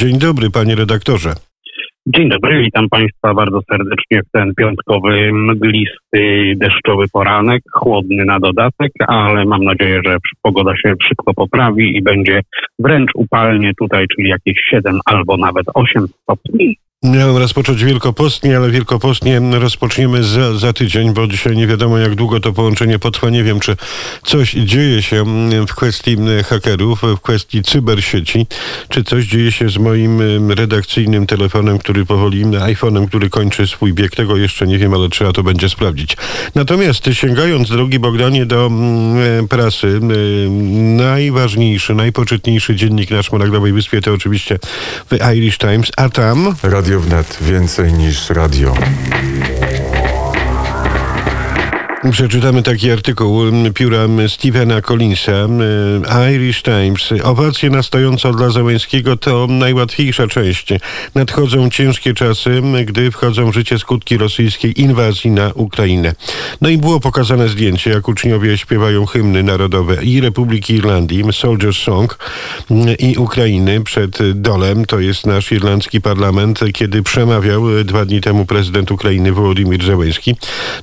Dzień dobry, panie redaktorze. Dzień dobry, witam Państwa bardzo serdecznie w ten piątkowy, mglisty, deszczowy poranek, chłodny na dodatek, ale mam nadzieję, że pogoda się szybko poprawi i będzie wręcz upalnie tutaj, czyli jakieś 7 albo nawet 8 stopni. Miałem rozpocząć wielkopostnie, ale wielkopostnie rozpoczniemy za, za tydzień, bo dzisiaj nie wiadomo jak długo to połączenie potrwa. Nie wiem, czy coś dzieje się w kwestii hakerów, w kwestii cybersieci, czy coś dzieje się z moim redakcyjnym telefonem, który powoli, iPhone'em, który kończy swój bieg. Tego jeszcze nie wiem, ale trzeba to będzie sprawdzić. Natomiast sięgając, drogi Bogdanie, do prasy, najważniejszy, najpoczytniejszy dziennik na Szmaragdowej Wyspie to oczywiście The Irish Times, a tam... Radio Wnet więcej niż radio. Przeczytamy taki artykuł pióra Stephena Collinsa, Irish Times. Owacje na stojąco dla Załęskiego to najłatwiejsza część. Nadchodzą ciężkie czasy, gdy wchodzą w życie skutki rosyjskiej inwazji na Ukrainę. No i było pokazane zdjęcie, jak uczniowie śpiewają hymny narodowe i Republiki Irlandii, Soldier's Song i Ukrainy przed dolem. To jest nasz irlandzki parlament, kiedy przemawiał dwa dni temu prezydent Ukrainy Wołodymyr Zełenski.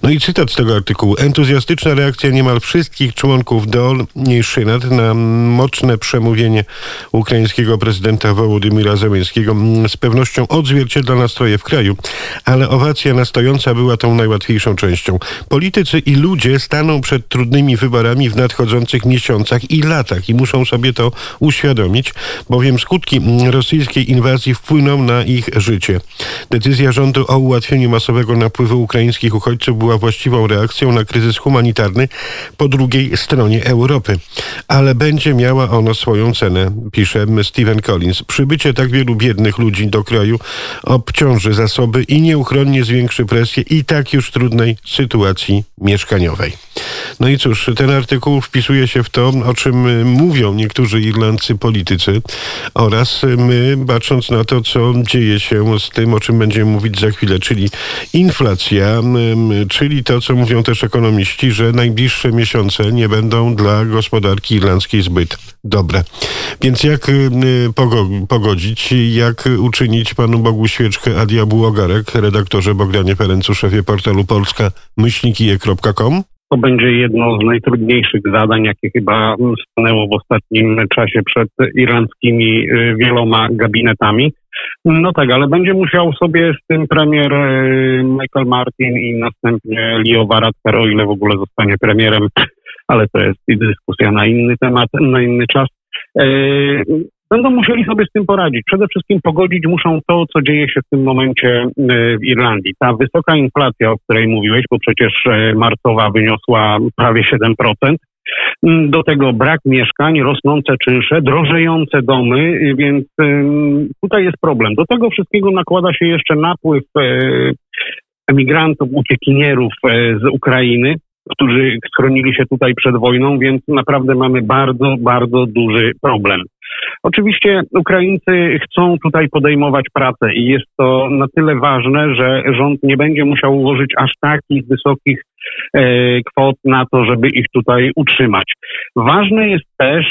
No i cytat z tego artykułu. Entuzjastyczna reakcja niemal wszystkich członków DOL i Szynat na mocne przemówienie ukraińskiego prezydenta Wołodymyra Zełenskiego z pewnością odzwierciedla nastroje w kraju, ale owacja nastojąca była tą najłatwiejszą częścią. Politycy i ludzie staną przed trudnymi wyborami w nadchodzących miesiącach i latach i muszą sobie to uświadomić, bowiem skutki rosyjskiej inwazji wpłyną na ich życie. Decyzja rządu o ułatwieniu masowego napływu ukraińskich uchodźców była właściwą reakcją na kryzys humanitarny po drugiej stronie Europy. Ale będzie miała ona swoją cenę, pisze Stephen Collins. Przybycie tak wielu biednych ludzi do kraju obciąży zasoby i nieuchronnie zwiększy presję i tak już trudnej sytuacji mieszkaniowej. No i cóż, ten artykuł wpisuje się w to, o czym mówią niektórzy irlandzcy politycy oraz my, bacząc na to, co dzieje się z tym, o czym będziemy mówić za chwilę, czyli inflacja, czyli to, co mówią też ekonomiści, że najbliższe miesiące nie będą dla gospodarki irlandzkiej zbyt dobre. Więc jak pogodzić, jak uczynić Panu Bogu świeczkę, a ogarek, redaktorze Bogdanie Ferencu, szefie portalu polska-je.com? To będzie jedno z najtrudniejszych zadań, jakie chyba stanęło w ostatnim czasie przed irlandzkimi y, wieloma gabinetami. No tak, ale będzie musiał sobie z tym premier y, Michael Martin i następnie Leo Varadkar, o ile w ogóle zostanie premierem, ale to jest dyskusja na inny temat, na inny czas. Y, będą musieli sobie z tym poradzić. Przede wszystkim pogodzić muszą to, co dzieje się w tym momencie e, w Irlandii. Ta wysoka inflacja, o której mówiłeś, bo przecież e, marcowa wyniosła prawie 7%. Mm, do tego brak mieszkań, rosnące czynsze, drożejące domy, więc tutaj jest problem. Do tego wszystkiego nakłada się jeszcze napływ e, emigrantów, uciekinierów z Ukrainy, którzy schronili się tutaj przed wojną, więc naprawdę mamy bardzo, bardzo duży problem. Oczywiście Ukraińcy chcą tutaj podejmować pracę i jest to na tyle ważne, że rząd nie będzie musiał ułożyć aż takich wysokich e, kwot na to, żeby ich tutaj utrzymać. Ważne jest też,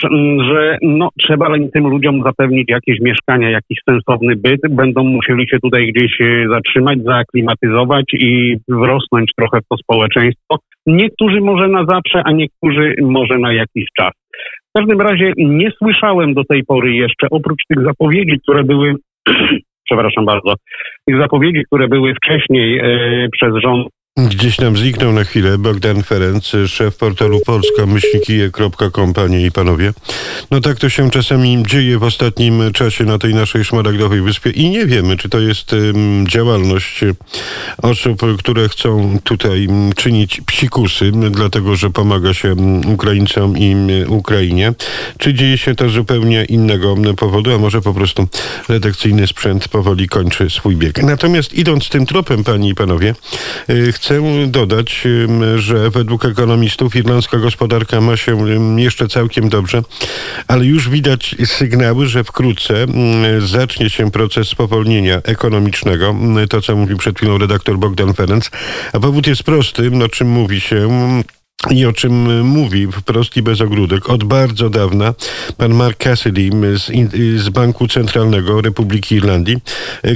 że no, trzeba tym ludziom zapewnić jakieś mieszkania, jakiś sensowny byt. Będą musieli się tutaj gdzieś e, zatrzymać, zaaklimatyzować i wrosnąć trochę w to społeczeństwo. Niektórzy może na zawsze, a niektórzy może na jakiś czas. W każdym razie nie słyszałem do tej pory jeszcze, oprócz tych zapowiedzi, które były, przepraszam bardzo, tych zapowiedzi, które były wcześniej e, przez rząd Gdzieś nam zniknął na chwilę Bogdan Ferenc, szef portalu polska-kije.com, panie i panowie. No tak to się czasami dzieje w ostatnim czasie na tej naszej szmaragdowej wyspie i nie wiemy, czy to jest um, działalność osób, które chcą tutaj czynić psikusy, dlatego że pomaga się Ukraińcom i Ukrainie, czy dzieje się to zupełnie innego powodu, a może po prostu redakcyjny sprzęt powoli kończy swój bieg. Natomiast idąc tym tropem, panie i panowie, chcę Chcę dodać, że według ekonomistów irlandzka gospodarka ma się jeszcze całkiem dobrze, ale już widać sygnały, że wkrótce zacznie się proces spowolnienia ekonomicznego. To, co mówił przed chwilą redaktor Bogdan Ferenc. A powód jest prosty, o czym mówi się i o czym mówi wprost i bez ogródek od bardzo dawna pan Mark Cassidy z, z, Banku Centralnego Republiki Irlandii,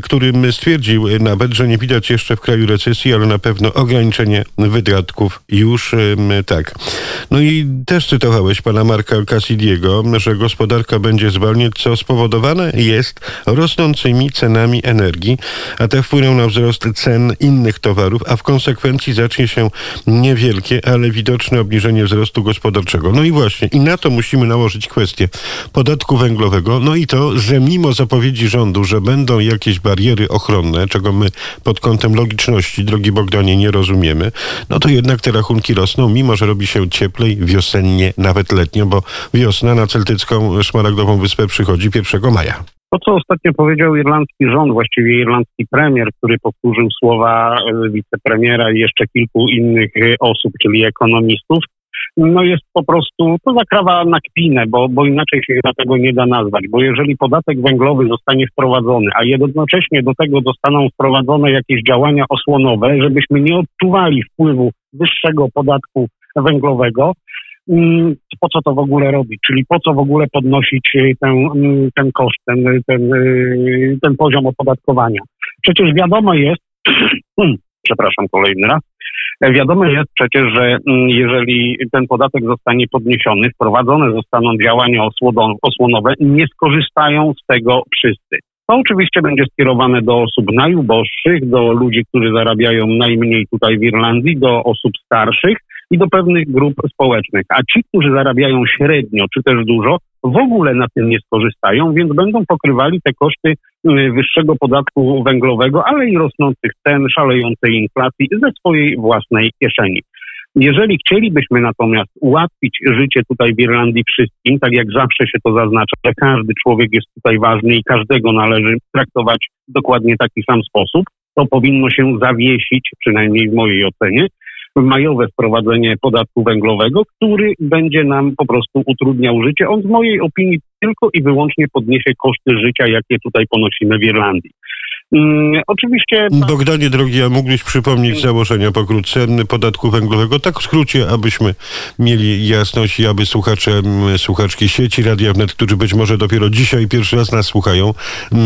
który stwierdził nawet, że nie widać jeszcze w kraju recesji, ale na pewno ograniczenie wydatków już tak. No i też cytowałeś pana Marka Cassidy'ego, że gospodarka będzie zwalniać, co spowodowane jest rosnącymi cenami energii, a te wpłyną na wzrost cen innych towarów, a w konsekwencji zacznie się niewielkie, ale widoczne widoczne obniżenie wzrostu gospodarczego. No i właśnie, i na to musimy nałożyć kwestię podatku węglowego. No i to, że mimo zapowiedzi rządu, że będą jakieś bariery ochronne, czego my pod kątem logiczności, drogi Bogdanie, nie rozumiemy, no to jednak te rachunki rosną, mimo że robi się cieplej, wiosennie, nawet letnio, bo wiosna na celtycką szmaragdową wyspę przychodzi 1 maja. To, co ostatnio powiedział irlandzki rząd, właściwie irlandzki premier, który powtórzył słowa e, wicepremiera i jeszcze kilku innych e, osób, czyli ekonomistów, no jest po prostu, to zakrawa na kpinę, bo, bo inaczej się tego nie da nazwać, bo jeżeli podatek węglowy zostanie wprowadzony, a jednocześnie do tego zostaną wprowadzone jakieś działania osłonowe, żebyśmy nie odczuwali wpływu wyższego podatku węglowego, po co to w ogóle robić, czyli po co w ogóle podnosić y, ten, mm, ten koszt, ten, ten, y, ten poziom opodatkowania. Przecież wiadomo jest, przepraszam kolejny raz, wiadomo jest przecież, że mm, jeżeli ten podatek zostanie podniesiony, wprowadzone zostaną działania osłonowe, nie skorzystają z tego wszyscy. To oczywiście będzie skierowane do osób najuboższych, do ludzi, którzy zarabiają najmniej tutaj w Irlandii, do osób starszych, i do pewnych grup społecznych. A ci, którzy zarabiają średnio czy też dużo, w ogóle na tym nie skorzystają, więc będą pokrywali te koszty y, wyższego podatku węglowego, ale i rosnących cen, szalejącej inflacji ze swojej własnej kieszeni. Jeżeli chcielibyśmy natomiast ułatwić życie tutaj w Irlandii wszystkim, tak jak zawsze się to zaznacza, że każdy człowiek jest tutaj ważny i każdego należy traktować w dokładnie taki sam sposób, to powinno się zawiesić, przynajmniej w mojej ocenie, majowe wprowadzenie podatku węglowego, który będzie nam po prostu utrudniał życie. On w mojej opinii tylko i wyłącznie podniesie koszty życia, jakie tutaj ponosimy w Irlandii. Hmm, oczywiście. Bogdanie drogi, a mógłbyś przypomnieć założenia pokrótce podatku węglowego, tak w skrócie, abyśmy mieli jasność i aby słuchacze, słuchaczki sieci Radia Wnet, którzy być może dopiero dzisiaj pierwszy raz nas słuchają,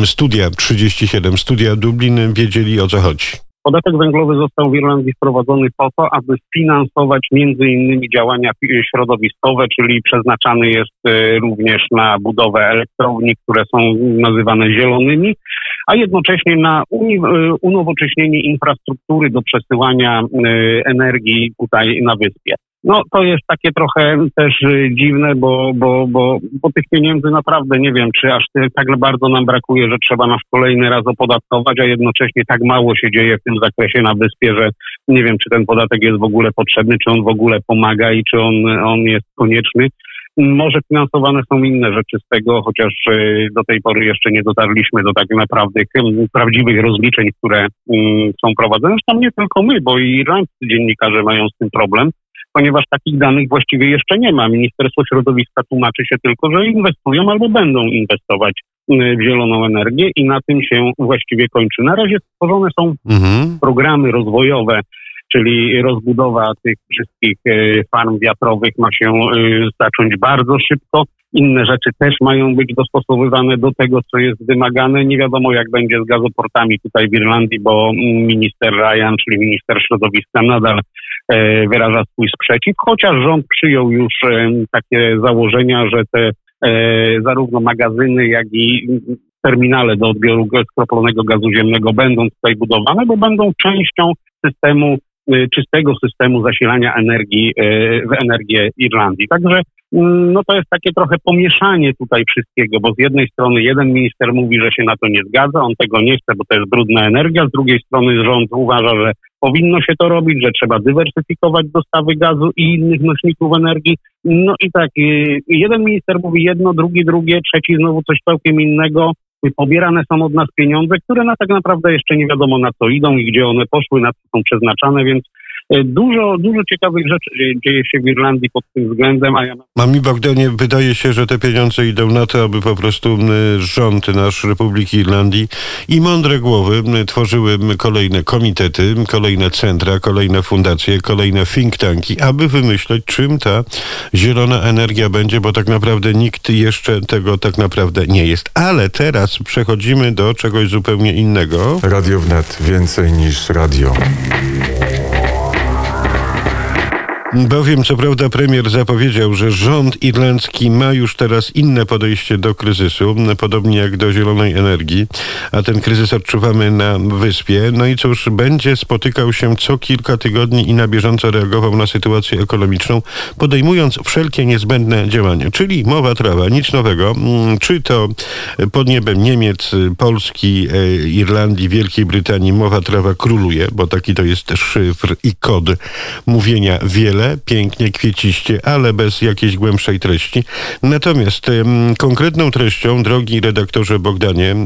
studia 37, studia Dublin, wiedzieli o co chodzi. Podatek węglowy został w Irlandii wprowadzony po to, aby sfinansować między innymi działania środowiskowe, czyli przeznaczany jest e, również na budowę elektrowni, które są nazywane zielonymi, a jednocześnie na e, unowocześnienie infrastruktury do przesyłania e, energii tutaj na wyspie. No to jest takie trochę też y, dziwne, bo, bo, bo, bo tych pieniędzy naprawdę nie wiem, czy aż tak bardzo nam brakuje, że trzeba nas kolejny raz opodatkować, a jednocześnie tak mało się dzieje w tym zakresie na wyspie, że nie wiem, czy ten podatek jest w ogóle potrzebny, czy on w ogóle pomaga i czy on, on jest konieczny. Może finansowane są inne rzeczy z tego, chociaż y, do tej pory jeszcze nie dotarliśmy do tak naprawdę prawdziwych rozliczeń, które mm, są prowadzone. Zresztą nie tylko my, bo i irlandzcy dziennikarze mają z tym problem ponieważ takich danych właściwie jeszcze nie ma. Ministerstwo Środowiska tłumaczy się tylko, że inwestują albo będą inwestować y, w zieloną energię i na tym się właściwie kończy. Na razie stworzone są mhm. programy rozwojowe, czyli rozbudowa tych wszystkich y, farm wiatrowych ma się y, zacząć bardzo szybko. Inne rzeczy też mają być dostosowywane do tego, co jest wymagane. Nie wiadomo, jak będzie z gazoportami tutaj w Irlandii, bo minister Ryan, czyli minister środowiska, nadal E, wyraża swój sprzeciw, chociaż rząd przyjął już e, takie założenia, że te e, zarówno magazyny, jak i terminale do odbioru skroplonego gazu ziemnego będą tutaj budowane, bo będą częścią systemu czystego systemu zasilania energii w energię Irlandii. Także mm, no to jest takie trochę pomieszanie tutaj wszystkiego, bo z jednej strony jeden minister mówi, że się na to nie zgadza, on tego nie chce, bo to jest brudna energia, z drugiej strony rząd uważa, że powinno się to robić, że trzeba dywersyfikować dostawy gazu i innych nośników energii. No i tak, y, jeden minister mówi jedno, drugi drugie, trzeci znowu coś całkiem innego. Pobierane są od nas pieniądze, które na tak naprawdę jeszcze nie wiadomo na co idą i gdzie one poszły, na co są przeznaczane, więc Dużo, dużo ciekawych rzeczy dzieje się w Irlandii pod tym względem, a ja... A mi Bogdanie wydaje się, że te pieniądze idą na to, aby po prostu rząd nasz Republiki Irlandii i mądre głowy tworzyły kolejne komitety, kolejne centra, kolejne fundacje, kolejne think tanki, aby wymyśleć, czym ta zielona energia będzie, bo tak naprawdę nikt jeszcze tego tak naprawdę nie jest. Ale teraz przechodzimy do czegoś zupełnie innego. Radio wnet więcej niż radio. Bowiem, co prawda, premier zapowiedział, że rząd irlandzki ma już teraz inne podejście do kryzysu, podobnie jak do zielonej energii, a ten kryzys odczuwamy na wyspie. No i cóż, będzie spotykał się co kilka tygodni i na bieżąco reagował na sytuację ekonomiczną, podejmując wszelkie niezbędne działania. Czyli mowa trawa, nic nowego. Mm, czy to pod niebem Niemiec, Polski, e, Irlandii, Wielkiej Brytanii mowa trawa króluje, bo taki to jest szyfr i kod mówienia wiele pięknie, kwieciście, ale bez jakiejś głębszej treści. Natomiast konkretną treścią, drogi redaktorze Bogdanie,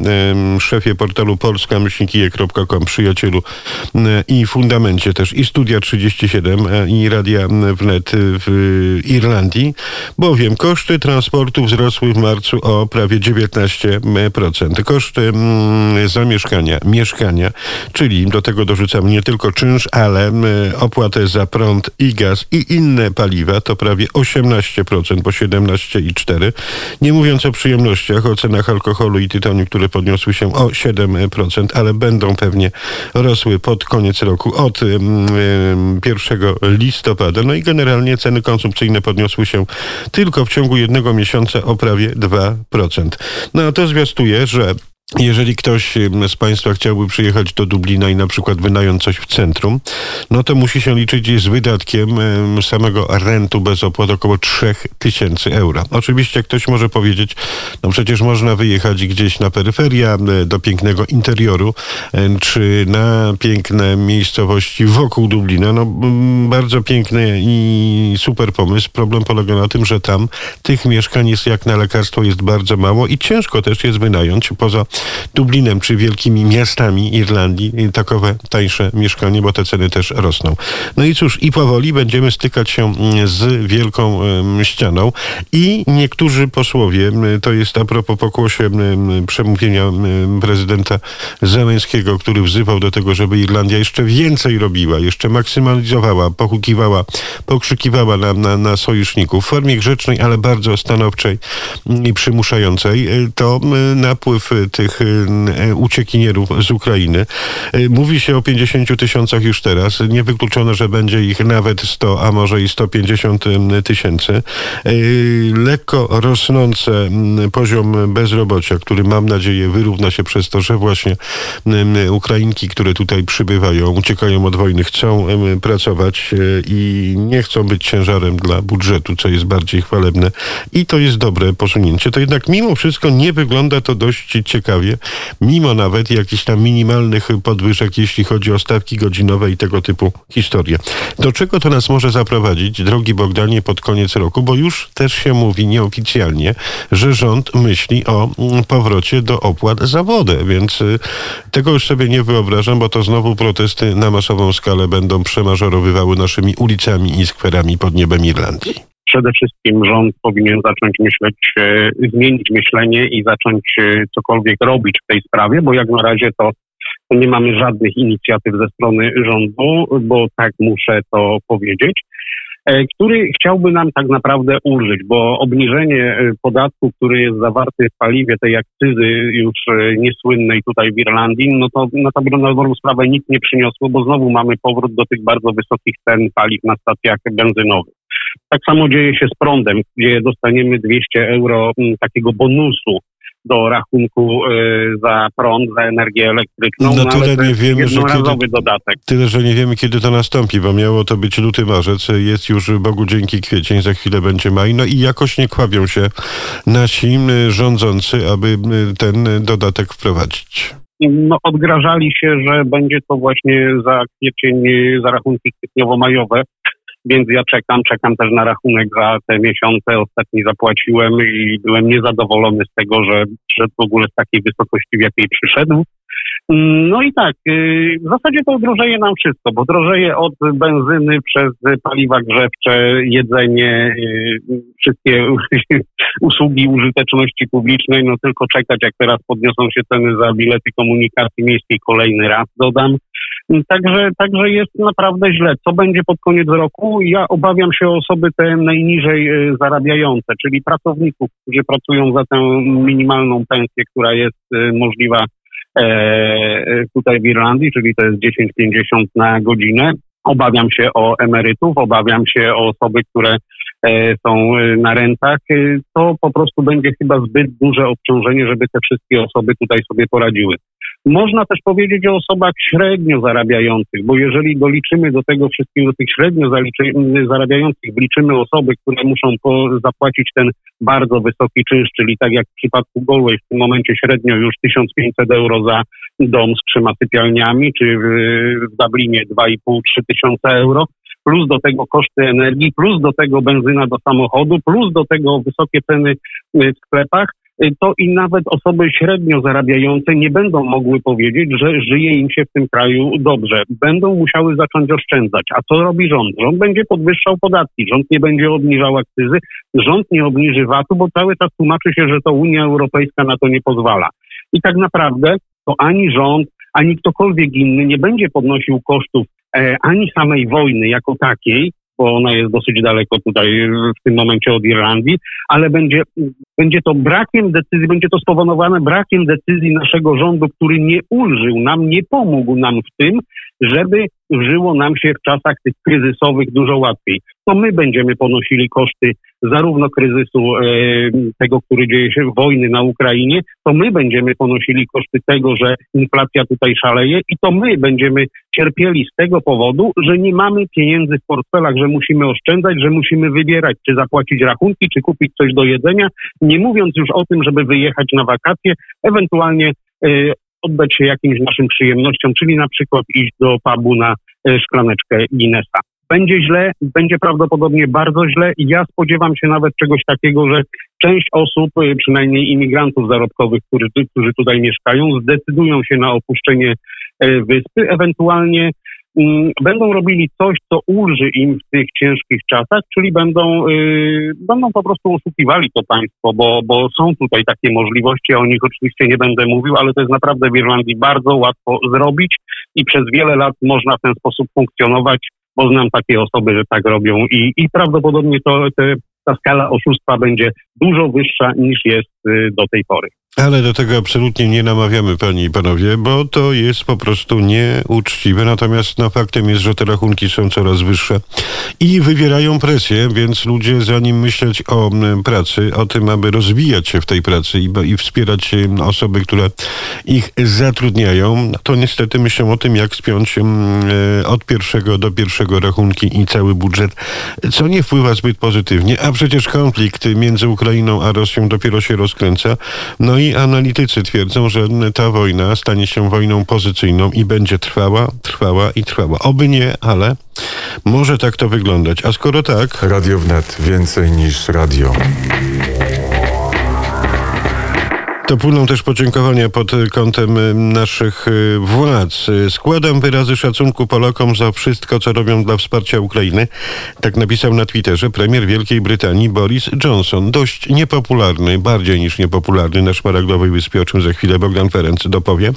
szefie portalu polska-kijek.com, przyjacielu i fundamencie też i Studia 37 e, i Radia Wnet w Irlandii, bowiem koszty transportu wzrosły w marcu o prawie 19%. Koszty zamieszkania, mieszkania, czyli do tego dorzucam nie tylko czynsz, ale opłatę za prąd i gaz i inne paliwa to prawie 18%, bo 17,4%. Nie mówiąc o przyjemnościach, o cenach alkoholu i tytoniu, które podniosły się o 7%, ale będą pewnie rosły pod koniec roku od 1 listopada. No i generalnie ceny konsumpcyjne podniosły się tylko w ciągu jednego miesiąca o prawie 2%. No a to zwiastuje, że jeżeli ktoś z Państwa chciałby przyjechać do Dublina i na przykład wynająć coś w centrum, no to musi się liczyć z wydatkiem samego rentu bez opłat około 3000 euro. Oczywiście ktoś może powiedzieć, no przecież można wyjechać gdzieś na peryferia, do pięknego interioru, czy na piękne miejscowości wokół Dublina. No bardzo piękny i super pomysł. Problem polega na tym, że tam tych mieszkań jest jak na lekarstwo jest bardzo mało i ciężko też jest wynająć poza Dublinem czy wielkimi miastami Irlandii takowe tańsze mieszkanie, bo te ceny też rosną. No i cóż, i powoli będziemy stykać się mm, z wielką ścianą i niektórzy posłowie, to jest a propos pokłosie przemówienia prezydenta Zeleńskiego, który wzywał do tego, żeby Irlandia jeszcze więcej robiła, jeszcze maksymalizowała, pochukiwała, pokrzykiwała na, na, na sojuszników w formie grzecznej, ale bardzo stanowczej i przymuszającej, to napływ tych tych y, uciekinierów z Ukrainy. Y, mówi się o 50 tysiącach już teraz. Niewykluczone, że będzie ich nawet 100, a może i 150 tysięcy. Y, lekko rosnący poziom bezrobocia, który mam nadzieję wyrówna się przez to, że właśnie Ukrainki, które tutaj przybywają, uciekają od wojny, chcą pracować i nie chcą być ciężarem dla budżetu, co jest bardziej chwalebne. I to jest dobre posunięcie. To jednak mimo wszystko nie wygląda to dość ciekawie mimo nawet jakichś tam minimalnych podwyżek, jeśli chodzi o stawki godzinowe i tego typu historie. Do czego to nas może zaprowadzić, drogi Bogdanie, pod koniec roku, bo już też się mówi nieoficjalnie, że rząd myśli o mm, powrocie do opłat za wodę, więc y, tego już sobie nie wyobrażam, bo to znowu protesty na masową skalę będą przemażorowywały naszymi ulicami i skwerami pod niebem Irlandii przede wszystkim rząd powinien zacząć myśleć, e, zmienić myślenie i zacząć e, cokolwiek robić w tej sprawie, bo jak na razie to nie mamy żadnych inicjatyw ze strony rządu, bo tak muszę to powiedzieć, e, który chciałby nam tak naprawdę ulżyć, bo obniżenie podatku, który jest zawarty w paliwie, tej akcyzy już niesłynnej tutaj w Irlandii, no to na dobrą sprawę nic nie przyniosło, bo znowu mamy powrót do tych bardzo wysokich cen paliw na stacjach benzynowych. Tak samo dzieje się z prądem, gdzie dostaniemy 200 euro mm, takiego bonusu do rachunku y, za prąd, za energię elektryczną. No, no tyle nie wiemy, że kiedy, dodatek. Tyle, że nie wiemy, kiedy to nastąpi, bo miało to być luty, marzec, jest już Bogu dzięki kwiecień, za chwilę będzie maj, no i jakoś nie kławią się nasi rządzący, aby ten dodatek wprowadzić. No, odgrażali się, że będzie to właśnie za kwiecień, za rachunki kwietniowo-majowe, więc ja czekam, czekam też na rachunek za te miesiące. Ostatni zapłaciłem i byłem niezadowolony z tego, że przyszedł w ogóle z takiej wysokości, w jakiej przyszedł. No i tak, y, w zasadzie to drożeje nam wszystko, bo drożeje od benzyny przez paliwa grzewcze, jedzenie, y, wszystkie usługi użyteczności publicznej, no tylko czekać, jak teraz podniosą się ceny za bilety komunikacji miejskiej kolejny raz, dodam. Także, także jest naprawdę źle. Co będzie pod koniec roku? Ja obawiam się osoby te najniżej y, zarabiające, czyli pracowników, którzy pracują za tę minimalną pensję, która jest możliwa E, tutaj w Irlandii, czyli to jest 10,50 na godzinę. Obawiam się o emerytów, obawiam się o osoby, które e, są na rentach. To po prostu będzie chyba zbyt duże obciążenie, żeby te wszystkie osoby tutaj sobie poradziły. Można też powiedzieć o osobach średnio zarabiających, bo jeżeli doliczymy do tego wszystkiego, tych średnio zarabiających, wliczymy osoby, które muszą zapłacić ten bardzo wysoki czynsz, czyli tak jak w przypadku Galway w tym momencie średnio już 1500 euro za dom z trzema sypialniami, czy w, Dublinie 2,5-3 tysiące euro, plus do tego koszty energii, plus do tego benzyna do samochodu, plus do tego wysokie ceny w sklepach, to i nawet osoby średnio zarabiające nie będą mogły powiedzieć, że żyje im się w tym kraju dobrze. Będą musiały zacząć oszczędzać. A co robi rząd? Rząd będzie podwyższał podatki, rząd nie będzie obniżał akcyzy, rząd nie obniży VAT-u, bo cały czas tłumaczy się, że to Unia Europejska na to nie pozwala. I tak naprawdę to ani rząd, ani ktokolwiek inny nie będzie podnosił kosztów e, ani samej wojny jako takiej, bo ona jest dosyć daleko tutaj w tym momencie od Irlandii, ale będzie, będzie to brakiem decyzji, będzie to spowodowane brakiem decyzji naszego rządu, który nie ulżył nam, nie pomógł nam w tym, żeby żyło nam się w czasach tych kryzysowych dużo łatwiej. To my będziemy ponosili koszty zarówno kryzysu e, tego, który dzieje się, wojny na Ukrainie, to my będziemy ponosili koszty tego, że inflacja tutaj szaleje i to my będziemy cierpieli z tego powodu, że nie mamy pieniędzy w portfelach, że musimy oszczędzać, że musimy wybierać, czy zapłacić rachunki, czy kupić coś do jedzenia, nie mówiąc już o tym, żeby wyjechać na wakacje, ewentualnie e, oddać się jakimś naszym przyjemnościom, czyli na przykład iść do pubu na e, szklaneczkę Guinnessa. Będzie źle, będzie prawdopodobnie bardzo źle ja spodziewam się nawet czegoś takiego, że część osób, e, przynajmniej imigrantów zarobkowych, którzy, którzy tutaj mieszkają, zdecydują się na opuszczenie e, wyspy, ewentualnie będą robili coś, co ulży im w tych ciężkich czasach, czyli będą, yy, będą po prostu oszukiwali to państwo, bo, bo są tutaj takie możliwości, o nich oczywiście nie będę mówił, ale to jest naprawdę w Irlandii bardzo łatwo zrobić i przez wiele lat można w ten sposób funkcjonować, bo znam takie osoby, że tak robią i, i prawdopodobnie to, te, ta skala oszustwa będzie dużo wyższa niż jest yy, do tej pory. Ale do tego absolutnie nie namawiamy, panie i panowie, bo to jest po prostu nieuczciwe. Natomiast no, faktem jest, że te rachunki są coraz wyższe i wywierają presję, więc ludzie zanim myśleć o pracy, o tym, aby rozwijać się w tej pracy i, i wspierać osoby, które ich zatrudniają, to niestety myślą o tym, jak spiąć e, od pierwszego do pierwszego rachunki i cały budżet, co nie wpływa zbyt pozytywnie, a przecież konflikt między Ukrainą a Rosją dopiero się rozkręca. No i analitycy twierdzą, że ta wojna stanie się wojną pozycyjną i będzie trwała, trwała i trwała. Oby nie, ale może tak to wyglądać. A skoro tak. Radio wnet więcej niż radio. To płyną też podziękowania pod kątem y, naszych y, władz. Składam wyrazy szacunku Polakom za wszystko, co robią dla wsparcia Ukrainy. Tak napisał na Twitterze premier Wielkiej Brytanii Boris Johnson. Dość niepopularny, bardziej niż niepopularny na szmaragdowej wyspie, o czym za chwilę Bogdan Ferenc dopowie.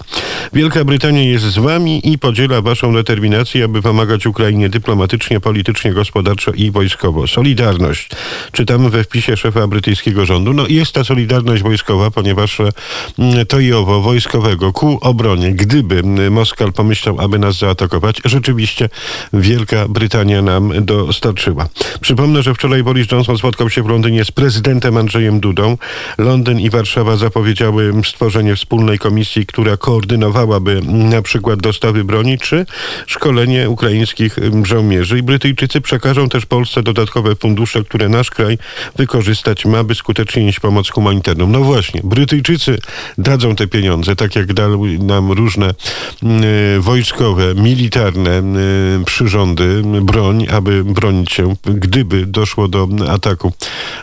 Wielka Brytania jest z wami i podziela waszą determinację, aby pomagać Ukrainie dyplomatycznie, politycznie, gospodarczo i wojskowo. Solidarność. Czytamy we wpisie szefa brytyjskiego rządu. No jest ta solidarność wojskowa, ponieważ Mm, to i owo wojskowego ku obronie, gdyby Moskal pomyślał, aby nas zaatakować, rzeczywiście Wielka Brytania nam dostarczyła. Przypomnę, że wczoraj Boris Johnson spotkał się w Londynie z prezydentem Andrzejem Dudą. Londyn i Warszawa zapowiedziały stworzenie wspólnej komisji, która koordynowałaby na przykład dostawy broni czy szkolenie ukraińskich żołnierzy. I Brytyjczycy przekażą też Polsce dodatkowe fundusze, które nasz kraj wykorzystać ma, by skutecznie nieść pomoc humanitarną. No właśnie, Brytyjczycy Chińczycy dadzą te pieniądze, tak jak dały nam różne y, wojskowe, militarne y, przyrządy, broń, aby bronić się, gdyby doszło do ataku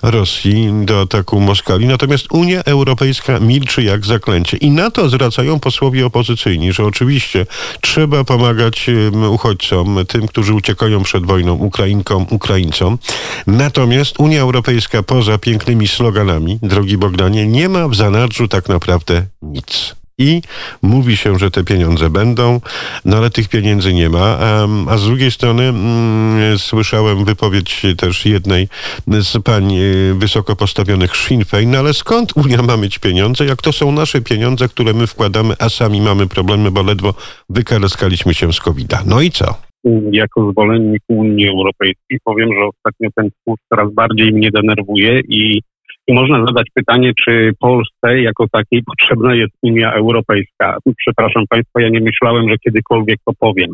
Rosji, do ataku Moskali. Natomiast Unia Europejska milczy jak zaklęcie. I na to zwracają posłowie opozycyjni, że oczywiście trzeba pomagać uchodźcom, tym, którzy uciekają przed wojną, Ukrainkom, Ukraińcom. Natomiast Unia Europejska poza pięknymi sloganami, drogi Bogdanie, nie ma w zanadrzu tak naprawdę nic. I mówi się, że te pieniądze będą, no ale tych pieniędzy nie ma. A, z drugiej strony mm, słyszałem wypowiedź też jednej z pań y, wysoko postawionych Sinn Féin, no ale skąd Unia ma mieć pieniądze, jak to są nasze pieniądze, które my wkładamy, a sami mamy problemy, bo ledwo wykaraskaliśmy się z covid -a. No i co? jako zwolennik Unii Europejskiej powiem, że ostatnio ten twór coraz bardziej mnie denerwuje i, i można zadać pytanie, czy Polsce jako takiej potrzebna jest Unia Europejska. Przepraszam Państwa, ja nie myślałem, że kiedykolwiek to powiem,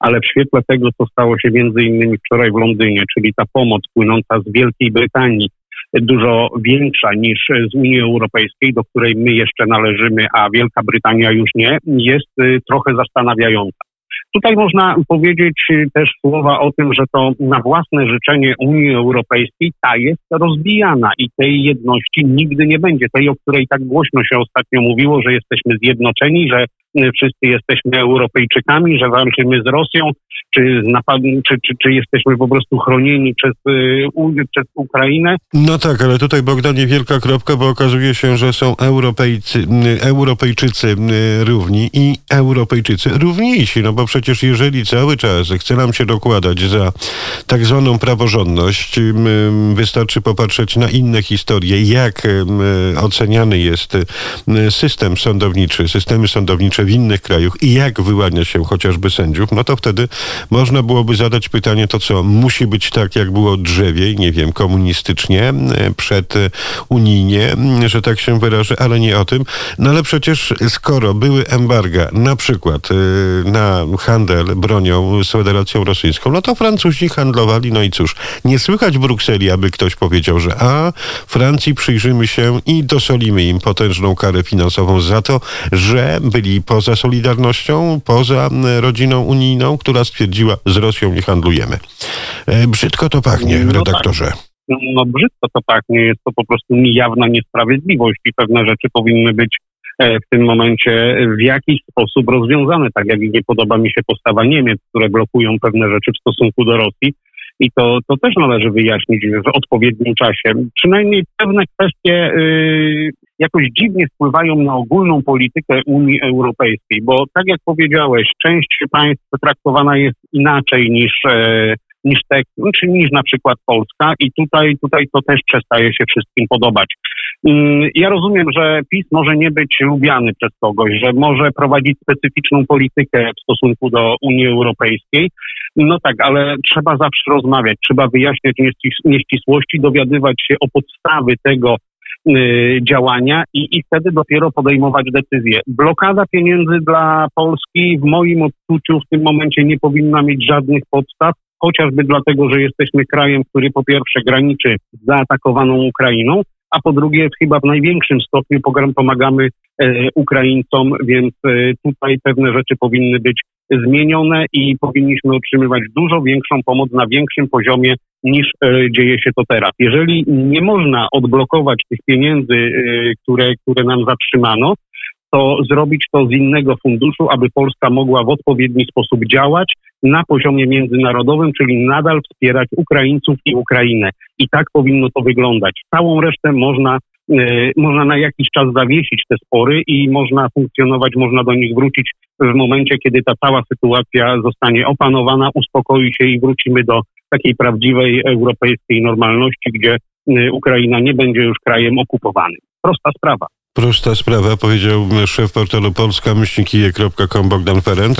ale w świetle tego, co stało się między innymi wczoraj w Londynie, czyli ta pomoc płynąca z Wielkiej Brytanii, dużo większa niż z Unii Europejskiej, do której my jeszcze należymy, a Wielka Brytania już nie, jest y, trochę zastanawiająca. Tutaj można powiedzieć y, też słowa o tym, że to na własne życzenie Unii Europejskiej ta jest rozbijana i tej jedności nigdy nie będzie. Tej, o której tak głośno się ostatnio mówiło, że jesteśmy zjednoczeni, że y, wszyscy jesteśmy Europejczykami, że walczymy z Rosją, czy, czy, czy, czy jesteśmy po prostu chronieni przez, y, przez Ukrainę. No tak, ale tutaj Bogdanie wielka kropka, bo okazuje się, że są Europejcy, Europejczycy równi i Europejczycy równiejsi, no bo przecież jeżeli cały czas chce nam się dokładać za tak zwaną praworządność, wystarczy popatrzeć na inne historie, jak oceniany jest system sądowniczy, systemy sądownicze w innych krajach i jak wyłania się chociażby sędziów, no to wtedy można byłoby zadać pytanie, to co, musi być tak, jak było drzewiej, nie wiem, komunistycznie, przed unijnie, że tak się wyrażę, ale nie o tym. No ale przecież skoro były embarga, na przykład na handel bronią z Federacją Rosyjską, no to Francuzi handlowali, no i cóż, nie słychać w Brukseli, aby ktoś powiedział, że a, Francji przyjrzymy się i dosolimy im potężną karę finansową za to, że byli poza Solidarnością, poza rodziną unijną, która stwierdziła, z Rosją nie handlujemy. E, brzydko to pachnie, no tak. redaktorze. No brzydko to pachnie, jest to po prostu niejawna niesprawiedliwość i pewne rzeczy powinny być w tym momencie w jakiś sposób rozwiązane, tak jak nie podoba mi się postawa Niemiec, które blokują pewne rzeczy w stosunku do Rosji i to, to też należy wyjaśnić w odpowiednim czasie. Przynajmniej pewne kwestie y, jakoś dziwnie wpływają na ogólną politykę Unii Europejskiej, bo tak jak powiedziałeś, część państw traktowana jest inaczej niż e, niż te, czy niż na przykład Polska i tutaj, tutaj to też przestaje się wszystkim podobać. Mm, ja rozumiem, że PiS może nie być lubiany przez kogoś, że może prowadzić specyficzną politykę w stosunku do Unii Europejskiej. No tak, ale trzeba zawsze rozmawiać, trzeba wyjaśniać nieścisłości, dowiadywać się o podstawy tego, y, działania i, i wtedy dopiero podejmować decyzje. Blokada pieniędzy dla Polski w moim odczuciu w tym momencie nie powinna mieć żadnych podstaw chociażby dlatego, że jesteśmy krajem, który po pierwsze graniczy z zaatakowaną Ukrainą, a po drugie chyba w największym stopniu pomagamy e, Ukraińcom, więc e, tutaj pewne rzeczy powinny być zmienione i powinniśmy otrzymywać dużo większą pomoc na większym poziomie niż e, dzieje się to teraz. Jeżeli nie można odblokować tych pieniędzy, które, które nam zatrzymano, to zrobić to z innego funduszu, aby Polska mogła w odpowiedni sposób działać na poziomie międzynarodowym, czyli nadal wspierać Ukraińców i Ukrainę. I tak powinno to wyglądać. Całą resztę można e, można na jakiś czas zawiesić te spory i można funkcjonować, można do nich wrócić w momencie, kiedy ta cała sytuacja zostanie opanowana, uspokoi się i wrócimy do takiej prawdziwej europejskiej normalności, gdzie e, Ukraina nie będzie już krajem okupowanym. Prosta sprawa. Prosta sprawa, powiedział szef portalu polska myślnikije.com Bogdan Ferenc.